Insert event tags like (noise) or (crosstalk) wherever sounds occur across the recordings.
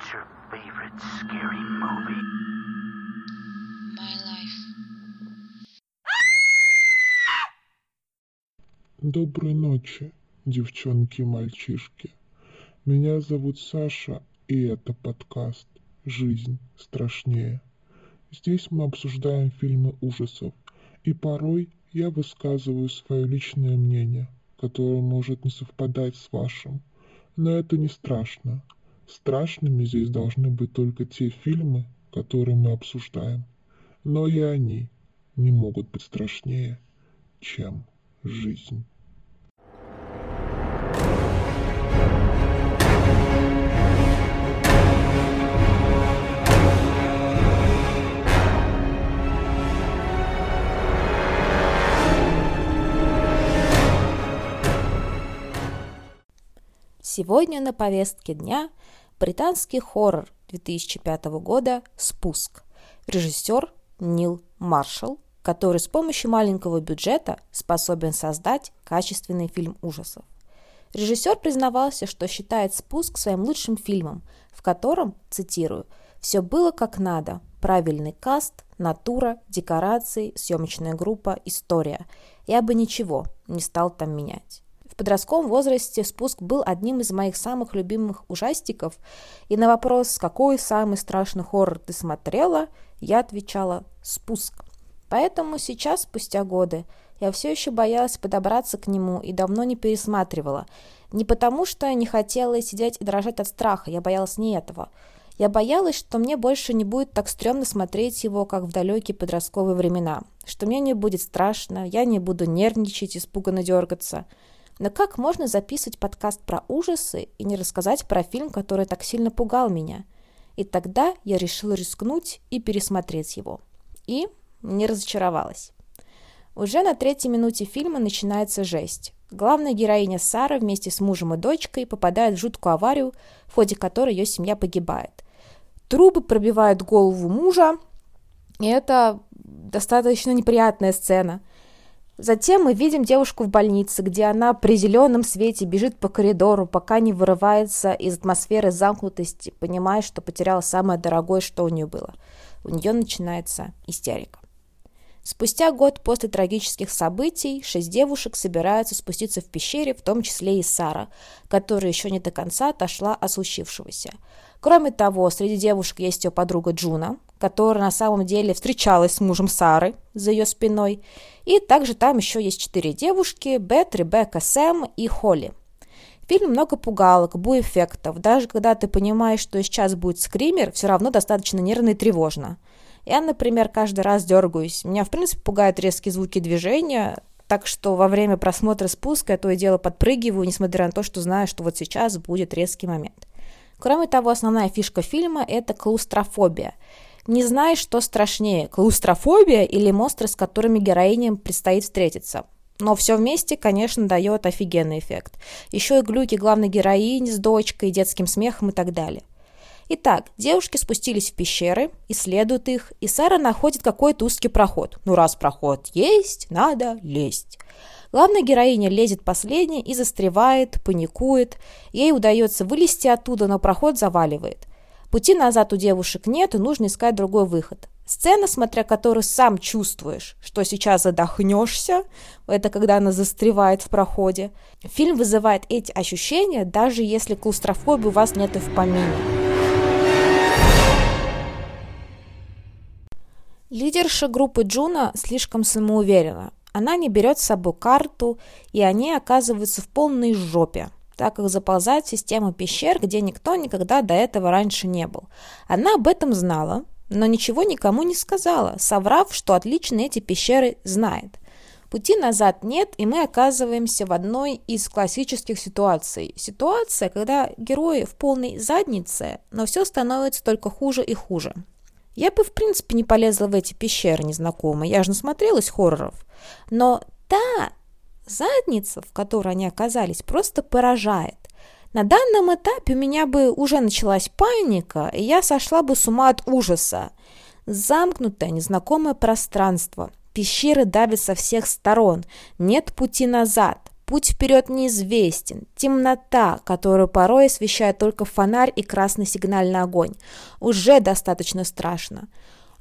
What's your favorite scary movie? My life. Доброй ночи, девчонки и мальчишки. Меня зовут Саша, и это подкаст «Жизнь страшнее». Здесь мы обсуждаем фильмы ужасов, и порой я высказываю свое личное мнение, которое может не совпадать с вашим. Но это не страшно. Страшными здесь должны быть только те фильмы, которые мы обсуждаем. Но и они не могут быть страшнее, чем жизнь. Сегодня на повестке дня британский хоррор 2005 года «Спуск». Режиссер Нил Маршалл, который с помощью маленького бюджета способен создать качественный фильм ужасов. Режиссер признавался, что считает «Спуск» своим лучшим фильмом, в котором, цитирую, «все было как надо, правильный каст, натура, декорации, съемочная группа, история. Я бы ничего не стал там менять» подростковом возрасте «Спуск» был одним из моих самых любимых ужастиков, и на вопрос, какой самый страшный хоррор ты смотрела, я отвечала «Спуск». Поэтому сейчас, спустя годы, я все еще боялась подобраться к нему и давно не пересматривала. Не потому, что не хотела сидеть и дрожать от страха, я боялась не этого. Я боялась, что мне больше не будет так стрёмно смотреть его, как в далекие подростковые времена, что мне не будет страшно, я не буду нервничать, испуганно дергаться. Но как можно записывать подкаст про ужасы и не рассказать про фильм, который так сильно пугал меня? И тогда я решила рискнуть и пересмотреть его. И не разочаровалась. Уже на третьей минуте фильма начинается жесть. Главная героиня Сара вместе с мужем и дочкой попадает в жуткую аварию, в ходе которой ее семья погибает. Трубы пробивают голову мужа, и это достаточно неприятная сцена. Затем мы видим девушку в больнице, где она при зеленом свете бежит по коридору, пока не вырывается из атмосферы замкнутости, понимая, что потеряла самое дорогое, что у нее было. У нее начинается истерика. Спустя год после трагических событий шесть девушек собираются спуститься в пещере, в том числе и Сара, которая еще не до конца отошла от случившегося. Кроме того, среди девушек есть ее подруга Джуна, которая на самом деле встречалась с мужем Сары за ее спиной. И также там еще есть четыре девушки – Бет, Ребекка, Сэм и Холли. Фильм много пугалок, бу-эффектов. Даже когда ты понимаешь, что сейчас будет скример, все равно достаточно нервно и тревожно. Я, например, каждый раз дергаюсь. Меня, в принципе, пугают резкие звуки движения, так что во время просмотра спуска я то и дело подпрыгиваю, несмотря на то, что знаю, что вот сейчас будет резкий момент. Кроме того, основная фишка фильма – это клаустрофобия – не знаешь, что страшнее – клаустрофобия или монстры, с которыми героиням предстоит встретиться. Но все вместе, конечно, дает офигенный эффект. Еще и глюки главной героини с дочкой, детским смехом и так далее. Итак, девушки спустились в пещеры, исследуют их, и Сара находит какой-то узкий проход. Ну, раз проход есть, надо лезть. Главная героиня лезет последней и застревает, паникует. Ей удается вылезти оттуда, но проход заваливает. Пути назад у девушек нет, и нужно искать другой выход. Сцена, смотря которую сам чувствуешь, что сейчас задохнешься, это когда она застревает в проходе. Фильм вызывает эти ощущения, даже если клаустрофобии у вас нет и в помине. Лидерша группы Джуна слишком самоуверена. Она не берет с собой карту, и они оказываются в полной жопе так как заползает в систему пещер, где никто никогда до этого раньше не был. Она об этом знала, но ничего никому не сказала, соврав, что отлично эти пещеры знает. Пути назад нет, и мы оказываемся в одной из классических ситуаций. Ситуация, когда герои в полной заднице, но все становится только хуже и хуже. Я бы, в принципе, не полезла в эти пещеры незнакомые, я же насмотрелась хорроров. Но та задница, в которой они оказались, просто поражает. На данном этапе у меня бы уже началась паника, и я сошла бы с ума от ужаса. Замкнутое, незнакомое пространство. Пещеры давят со всех сторон. Нет пути назад. путь вперед неизвестен, темнота, которую порой освещает только фонарь и красный сигнальный огонь. Уже достаточно страшно.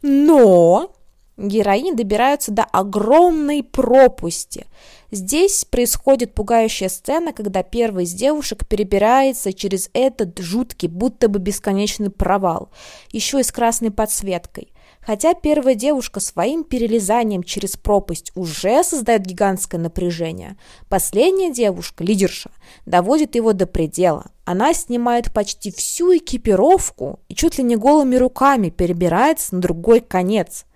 Но героини добираются до огромной пропасти. Здесь происходит пугающая сцена, когда первая из девушек перебирается через этот жуткий, будто бы бесконечный провал, еще и с красной подсветкой. Хотя первая девушка своим перелезанием через пропасть уже создает гигантское напряжение, последняя девушка, лидерша, доводит его до предела. Она снимает почти всю экипировку и чуть ли не голыми руками перебирается на другой конец,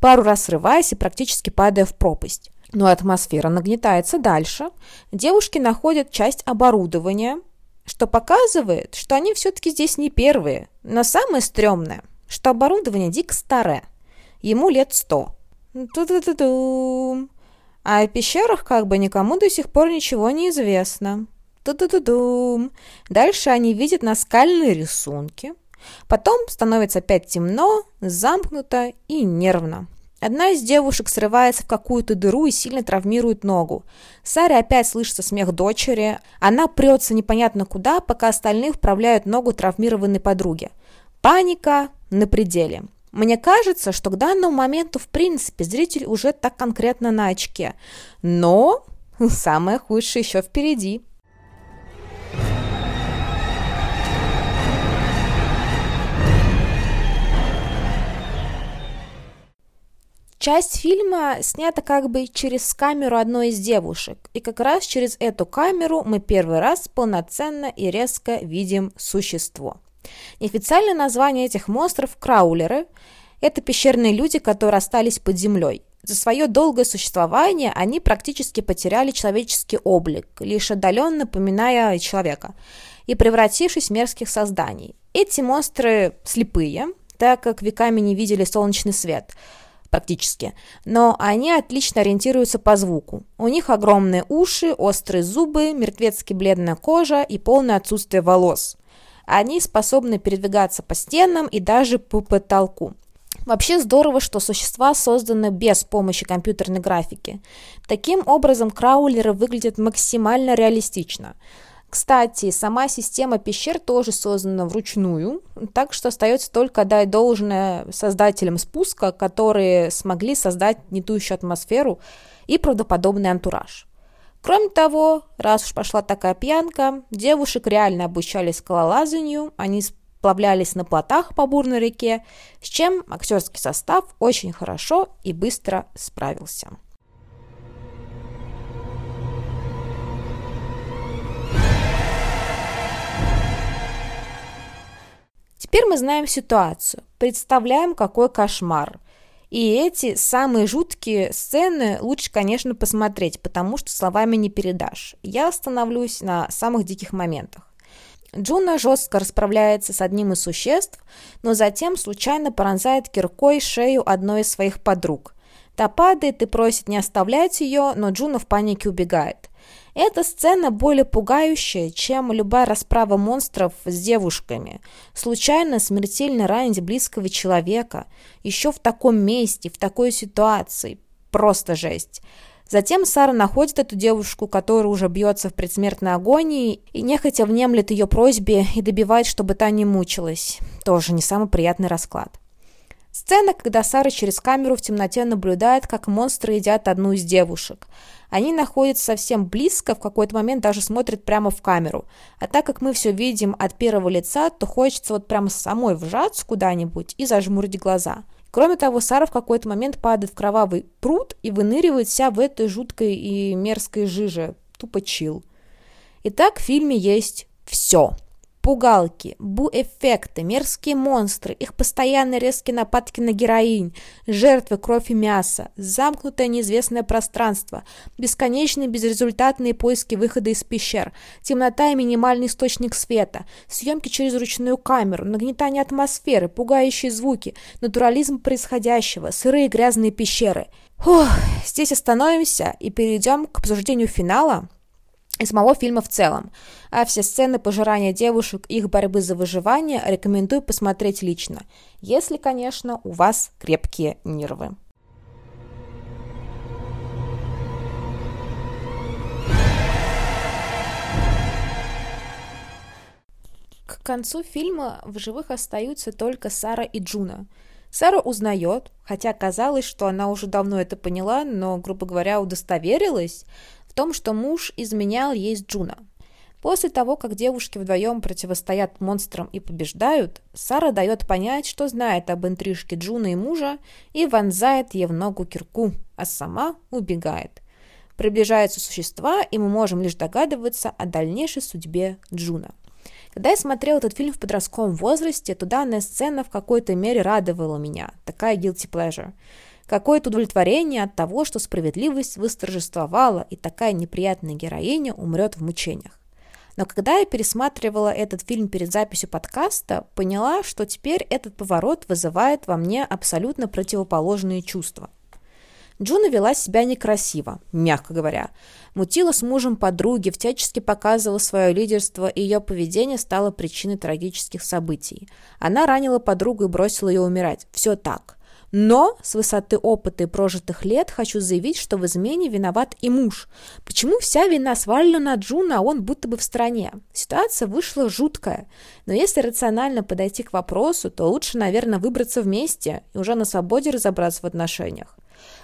пару раз срываясь и практически падая в пропасть. Но атмосфера нагнетается дальше. Девушки находят часть оборудования, что показывает, что они все-таки здесь не первые, но самое стрёмное – что оборудование дико старое. Ему лет сто. Ту-ту-ту-ту. А о пещерах как бы никому до сих пор ничего не известно. Ту-ту-ту-тум. Дальше они видят наскальные рисунки. Потом становится опять темно, замкнуто и нервно. Одна из девушек срывается в какую-то дыру и сильно травмирует ногу. Саре опять слышится смех дочери. Она прется непонятно куда, пока остальные вправляют ногу травмированной подруги. Паника на пределе. Мне кажется, что к данному моменту, в принципе, зритель уже так конкретно на очке. Но (laughs) самое худшее еще впереди. Часть фильма снята как бы через камеру одной из девушек, и как раз через эту камеру мы первый раз полноценно и резко видим существо – Неофициальное название этих монстров – краулеры. Это пещерные люди, которые остались под землей. За свое долгое существование они практически потеряли человеческий облик, лишь отдаленно напоминая человека, и превратившись в мерзких созданий. Эти монстры слепые, так как веками не видели солнечный свет – практически, но они отлично ориентируются по звуку. У них огромные уши, острые зубы, мертвецки бледная кожа и полное отсутствие волос. Они способны передвигаться по стенам и даже по потолку. Вообще здорово, что существа созданы без помощи компьютерной графики. Таким образом, краулеры выглядят максимально реалистично. Кстати, сама система пещер тоже создана вручную, так что остается только дать должное создателям спуска, которые смогли создать гнетущую атмосферу и правдоподобный антураж. Кроме того, раз уж пошла такая пьянка, девушек реально обучали скалолазанию, они сплавлялись на плотах по бурной реке, с чем актерский состав очень хорошо и быстро справился. Теперь мы знаем ситуацию, представляем, какой кошмар. И эти самые жуткие сцены лучше, конечно, посмотреть, потому что словами не передашь. Я остановлюсь на самых диких моментах. Джуна жестко расправляется с одним из существ, но затем случайно пронзает киркой шею одной из своих подруг. Та падает и просит не оставлять ее, но Джуна в панике убегает. Эта сцена более пугающая, чем любая расправа монстров с девушками. Случайно смертельно ранить близкого человека, еще в таком месте, в такой ситуации. Просто жесть. Затем Сара находит эту девушку, которая уже бьется в предсмертной агонии, и нехотя внемлет ее просьбе и добивает, чтобы та не мучилась. Тоже не самый приятный расклад. Сцена, когда Сара через камеру в темноте наблюдает, как монстры едят одну из девушек. Они находятся совсем близко, в какой-то момент даже смотрят прямо в камеру. А так как мы все видим от первого лица, то хочется вот прямо самой вжаться куда-нибудь и зажмурить глаза. Кроме того, Сара в какой-то момент падает в кровавый пруд и выныривает вся в этой жуткой и мерзкой жиже. Тупо чил. Итак, в фильме есть все пугалки, бу-эффекты, мерзкие монстры, их постоянные резкие нападки на героинь, жертвы, кровь и мясо, замкнутое неизвестное пространство, бесконечные безрезультатные поиски выхода из пещер, темнота и минимальный источник света, съемки через ручную камеру, нагнетание атмосферы, пугающие звуки, натурализм происходящего, сырые грязные пещеры. Фух, здесь остановимся и перейдем к обсуждению финала, и самого фильма в целом. А все сцены пожирания девушек, их борьбы за выживание рекомендую посмотреть лично, если, конечно, у вас крепкие нервы. К концу фильма в живых остаются только Сара и Джуна. Сара узнает, хотя казалось, что она уже давно это поняла, но, грубо говоря, удостоверилась, том, что муж изменял ей с Джуна. После того, как девушки вдвоем противостоят монстрам и побеждают, Сара дает понять, что знает об интрижке Джуна и мужа и вонзает ей в ногу кирку, а сама убегает. Приближаются существа, и мы можем лишь догадываться о дальнейшей судьбе Джуна. Когда я смотрел этот фильм в подростковом возрасте, то данная сцена в какой-то мере радовала меня. Такая guilty pleasure. Какое-то удовлетворение от того, что справедливость восторжествовала, и такая неприятная героиня умрет в мучениях. Но когда я пересматривала этот фильм перед записью подкаста, поняла, что теперь этот поворот вызывает во мне абсолютно противоположные чувства. Джуна вела себя некрасиво, мягко говоря. Мутила с мужем подруги, всячески показывала свое лидерство, и ее поведение стало причиной трагических событий. Она ранила подругу и бросила ее умирать. Все так. Но с высоты опыта и прожитых лет хочу заявить, что в измене виноват и муж. Почему вся вина свалена на Джуна, а он будто бы в стороне? Ситуация вышла жуткая. Но если рационально подойти к вопросу, то лучше, наверное, выбраться вместе и уже на свободе разобраться в отношениях.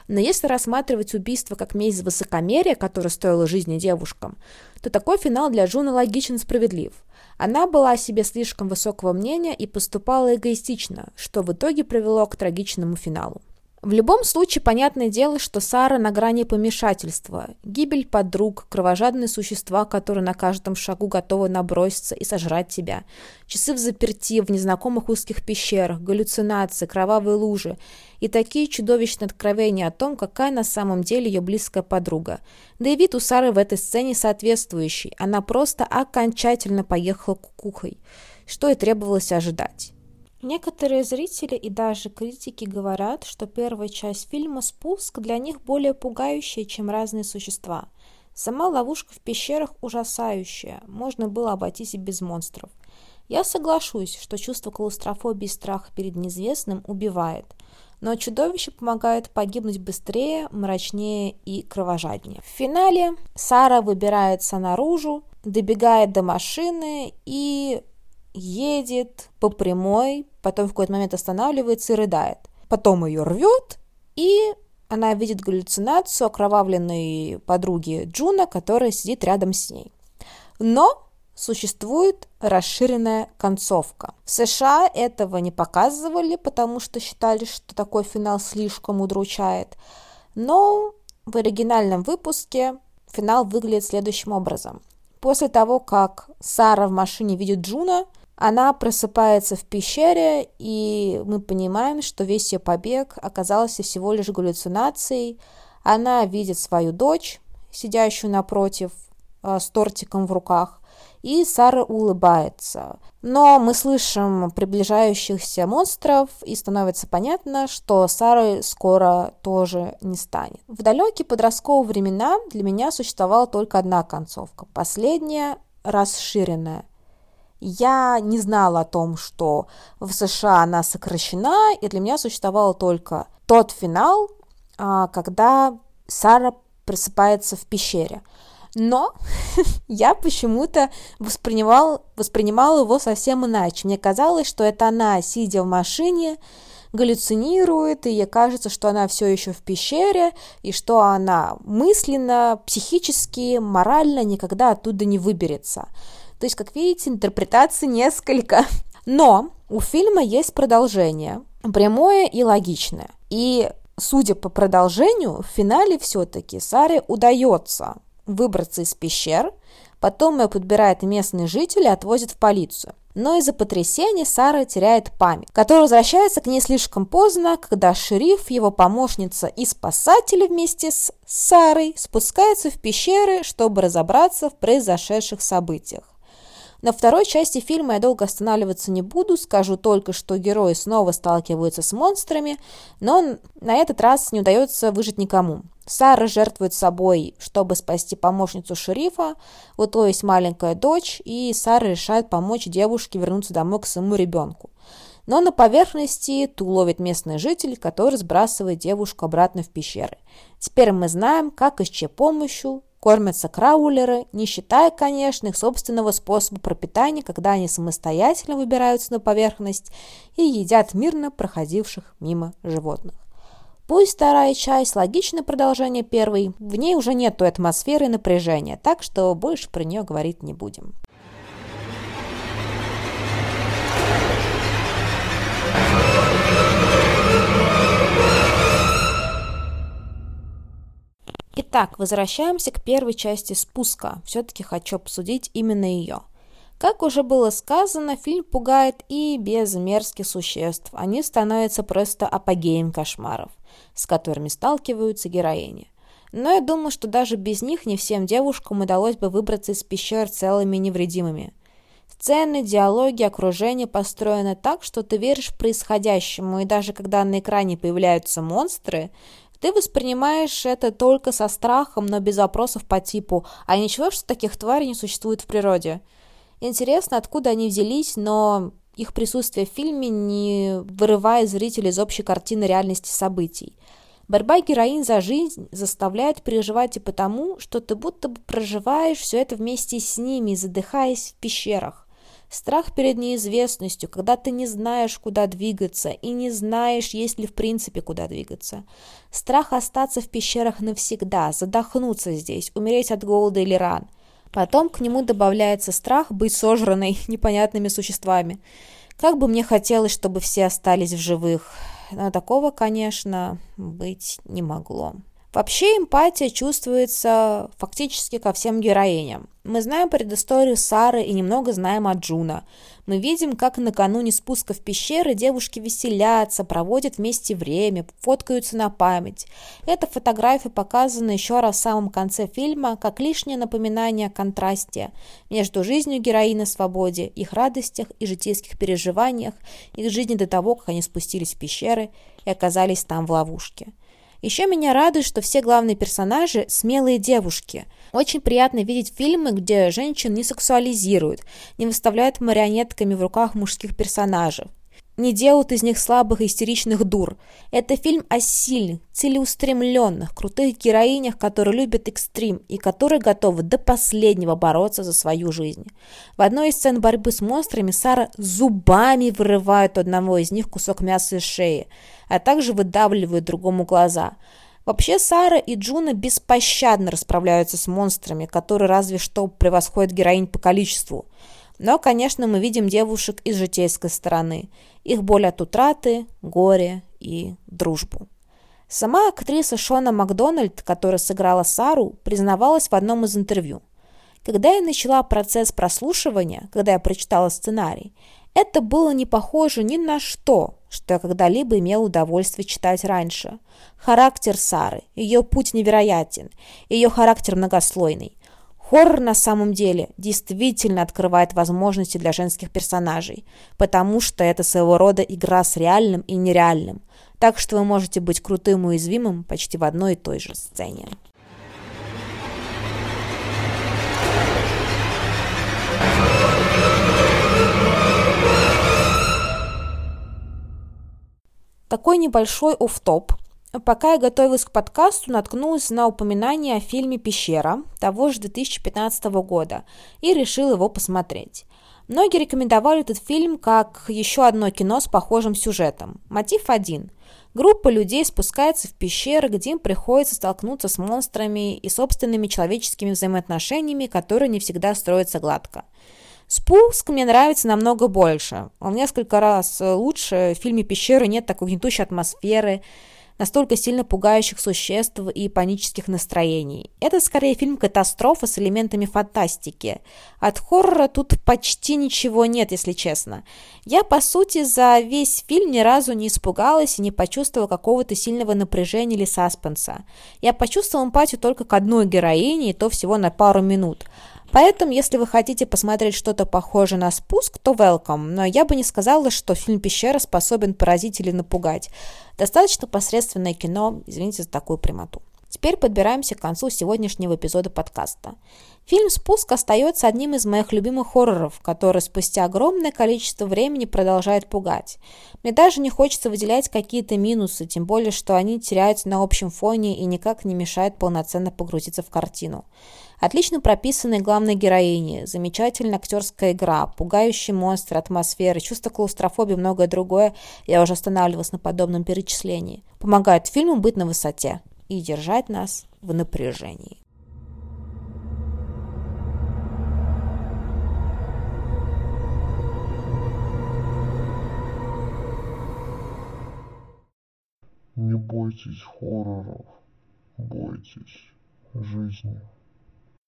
Но если рассматривать убийство как месть за высокомерие, которое стоило жизни девушкам, то такой финал для Джуна логичен и справедлив. Она была о себе слишком высокого мнения и поступала эгоистично, что в итоге привело к трагичному финалу. В любом случае, понятное дело, что Сара на грани помешательства. Гибель подруг, кровожадные существа, которые на каждом шагу готовы наброситься и сожрать тебя. Часы в заперти, в незнакомых узких пещерах, галлюцинации, кровавые лужи. И такие чудовищные откровения о том, какая на самом деле ее близкая подруга. Да и вид у Сары в этой сцене соответствующий. Она просто окончательно поехала кукухой, что и требовалось ожидать. Некоторые зрители и даже критики говорят, что первая часть фильма «Спуск» для них более пугающая, чем разные существа. Сама ловушка в пещерах ужасающая, можно было обойтись и без монстров. Я соглашусь, что чувство клаустрофобии и страха перед неизвестным убивает, но чудовище помогает погибнуть быстрее, мрачнее и кровожаднее. В финале Сара выбирается наружу, добегает до машины и едет по прямой, потом в какой-то момент останавливается и рыдает. Потом ее рвет, и она видит галлюцинацию окровавленной подруги Джуна, которая сидит рядом с ней. Но существует расширенная концовка. В США этого не показывали, потому что считали, что такой финал слишком удручает. Но в оригинальном выпуске финал выглядит следующим образом. После того, как Сара в машине видит Джуна, она просыпается в пещере, и мы понимаем, что весь ее побег оказался всего лишь галлюцинацией. Она видит свою дочь, сидящую напротив, э, с тортиком в руках, и Сара улыбается. Но мы слышим приближающихся монстров, и становится понятно, что Сары скоро тоже не станет. В далекие подростковые времена для меня существовала только одна концовка, последняя, расширенная. Я не знала о том, что в США она сокращена, и для меня существовал только тот финал, а, когда Сара просыпается в пещере. Но (laughs) я почему-то воспринимал, воспринимала его совсем иначе. Мне казалось, что это она, сидя в машине, галлюцинирует, и ей кажется, что она все еще в пещере, и что она мысленно, психически, морально никогда оттуда не выберется. То есть, как видите, интерпретаций несколько. (laughs) Но у фильма есть продолжение, прямое и логичное. И, судя по продолжению, в финале все-таки Саре удается выбраться из пещер, потом ее подбирает местный житель и отвозит в полицию. Но из-за потрясения Сара теряет память, которая возвращается к ней слишком поздно, когда шериф, его помощница и спасатели вместе с Сарой спускаются в пещеры, чтобы разобраться в произошедших событиях. На второй части фильма я долго останавливаться не буду, скажу только, что герои снова сталкиваются с монстрами, но на этот раз не удается выжить никому. Сара жертвует собой, чтобы спасти помощницу шерифа, у той есть маленькая дочь, и Сара решает помочь девушке вернуться домой к своему ребенку. Но на поверхности Ту ловит местный житель, который сбрасывает девушку обратно в пещеры. Теперь мы знаем, как и с чьей помощью кормятся краулеры, не считая, конечно, их собственного способа пропитания, когда они самостоятельно выбираются на поверхность и едят мирно проходивших мимо животных. Пусть вторая часть – логичное продолжение первой, в ней уже нет той атмосферы напряжения, так что больше про нее говорить не будем. Итак, возвращаемся к первой части спуска. Все-таки хочу обсудить именно ее. Как уже было сказано, фильм пугает и без мерзких существ. Они становятся просто апогеем кошмаров, с которыми сталкиваются героини. Но я думаю, что даже без них не всем девушкам удалось бы выбраться из пещер целыми невредимыми. Сцены, диалоги, окружение построены так, что ты веришь происходящему, и даже когда на экране появляются монстры, ты воспринимаешь это только со страхом, но без вопросов по типу «А ничего, что таких тварей не существует в природе?» Интересно, откуда они взялись, но их присутствие в фильме не вырывает зрителей из общей картины реальности событий. Борьба героинь за жизнь заставляет переживать и потому, что ты будто бы проживаешь все это вместе с ними, задыхаясь в пещерах. Страх перед неизвестностью, когда ты не знаешь, куда двигаться, и не знаешь, есть ли в принципе куда двигаться. Страх остаться в пещерах навсегда, задохнуться здесь, умереть от голода или ран. Потом к нему добавляется страх быть сожранной (laughs) непонятными существами. Как бы мне хотелось, чтобы все остались в живых. Но такого, конечно, быть не могло. Вообще эмпатия чувствуется фактически ко всем героиням. Мы знаем предысторию Сары и немного знаем о Джуна. Мы видим, как накануне спуска в пещеры девушки веселятся, проводят вместе время, фоткаются на память. Эта фотография показана еще раз в самом конце фильма, как лишнее напоминание о контрасте между жизнью героини свободе, их радостях и житейских переживаниях, их жизни до того, как они спустились в пещеры и оказались там в ловушке. Еще меня радует, что все главные персонажи – смелые девушки. Очень приятно видеть фильмы, где женщин не сексуализируют, не выставляют марионетками в руках мужских персонажей не делают из них слабых истеричных дур. Это фильм о сильных, целеустремленных, крутых героинях, которые любят экстрим и которые готовы до последнего бороться за свою жизнь. В одной из сцен борьбы с монстрами Сара зубами вырывает у одного из них кусок мяса из шеи, а также выдавливает другому глаза. Вообще Сара и Джуна беспощадно расправляются с монстрами, которые разве что превосходят героинь по количеству. Но, конечно, мы видим девушек из житейской стороны – их боль от утраты, горе и дружбу. Сама актриса Шона Макдональд, которая сыграла Сару, признавалась в одном из интервью. Когда я начала процесс прослушивания, когда я прочитала сценарий, это было не похоже ни на что, что я когда-либо имела удовольствие читать раньше. Характер Сары, ее путь невероятен, ее характер многослойный. Хоррор на самом деле действительно открывает возможности для женских персонажей, потому что это своего рода игра с реальным и нереальным, так что вы можете быть крутым и уязвимым почти в одной и той же сцене. Такой небольшой оф-топ Пока я готовилась к подкасту, наткнулась на упоминание о фильме «Пещера» того же 2015 года и решила его посмотреть. Многие рекомендовали этот фильм как еще одно кино с похожим сюжетом. Мотив один. Группа людей спускается в пещеры, где им приходится столкнуться с монстрами и собственными человеческими взаимоотношениями, которые не всегда строятся гладко. Спуск мне нравится намного больше. Он несколько раз лучше. В фильме «Пещеры» нет такой гнетущей атмосферы, настолько сильно пугающих существ и панических настроений. Это скорее фильм катастрофа с элементами фантастики. От хоррора тут почти ничего нет, если честно. Я, по сути, за весь фильм ни разу не испугалась и не почувствовала какого-то сильного напряжения или саспенса. Я почувствовала эмпатию только к одной героине, и то всего на пару минут – Поэтому, если вы хотите посмотреть что-то похожее на спуск, то welcome, но я бы не сказала, что фильм «Пещера» способен поразить или напугать. Достаточно посредственное кино, извините за такую прямоту. Теперь подбираемся к концу сегодняшнего эпизода подкаста. Фильм «Спуск» остается одним из моих любимых хорроров, который спустя огромное количество времени продолжает пугать. Мне даже не хочется выделять какие-то минусы, тем более, что они теряются на общем фоне и никак не мешают полноценно погрузиться в картину. Отлично прописанные главные героини, замечательная актерская игра, пугающий монстр, атмосфера, чувство клаустрофобии и многое другое, я уже останавливалась на подобном перечислении, помогают фильму быть на высоте и держать нас в напряжении. Не бойтесь хорроров, бойтесь жизни.